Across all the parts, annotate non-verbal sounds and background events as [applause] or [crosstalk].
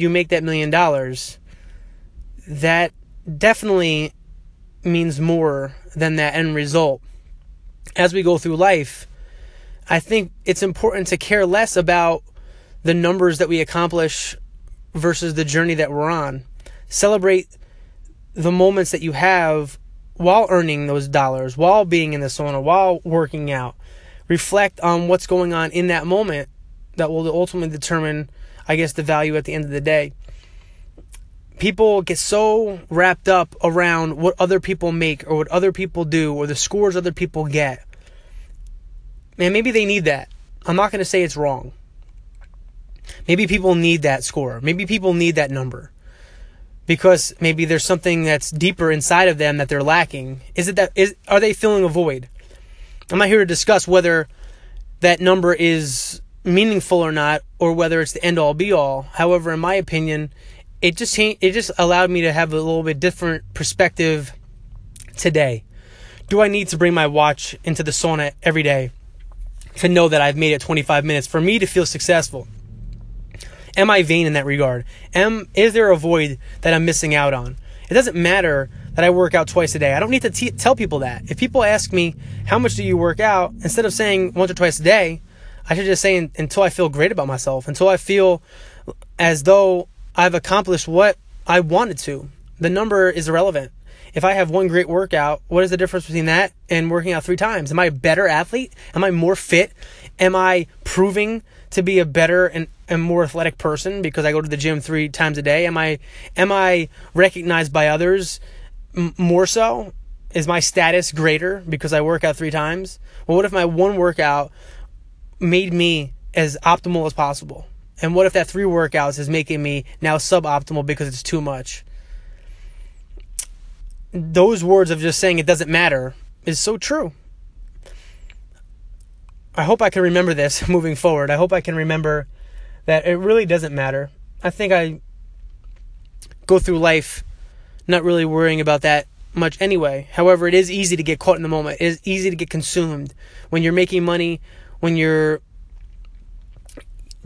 you make that million dollars, that definitely means more than that end result. As we go through life, I think it's important to care less about the numbers that we accomplish versus the journey that we're on. Celebrate the moments that you have while earning those dollars, while being in the sauna, while working out. Reflect on what's going on in that moment that will ultimately determine, I guess, the value at the end of the day. People get so wrapped up around what other people make or what other people do or the scores other people get. Man, maybe they need that. I'm not going to say it's wrong. Maybe people need that score. Maybe people need that number because maybe there's something that's deeper inside of them that they're lacking. Is it that is are they filling a void? I'm not here to discuss whether that number is meaningful or not or whether it's the end all be all. However, in my opinion, it just it just allowed me to have a little bit different perspective today. Do I need to bring my watch into the sauna every day to know that I've made it 25 minutes for me to feel successful? Am I vain in that regard? Am is there a void that I'm missing out on? It doesn't matter that I work out twice a day. I don't need to t- tell people that. If people ask me, "How much do you work out?" instead of saying once or twice a day, I should just say until I feel great about myself, until I feel as though I've accomplished what I wanted to. The number is irrelevant. If I have one great workout, what is the difference between that and working out three times? Am I a better athlete? Am I more fit? Am I proving to be a better and, and more athletic person because I go to the gym three times a day? Am I am I recognized by others m- more so? Is my status greater because I work out three times? Well, what if my one workout made me as optimal as possible? And what if that three workouts is making me now suboptimal because it's too much? Those words of just saying it doesn't matter is so true. I hope I can remember this [laughs] moving forward. I hope I can remember that it really doesn't matter. I think I go through life not really worrying about that much anyway. However, it is easy to get caught in the moment. It is easy to get consumed when you're making money, when you're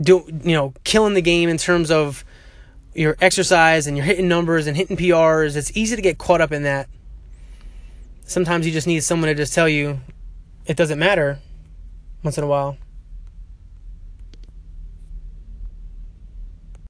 do you know killing the game in terms of your exercise and you're hitting numbers and hitting PRs. It's easy to get caught up in that. Sometimes you just need someone to just tell you it doesn't matter once in a while.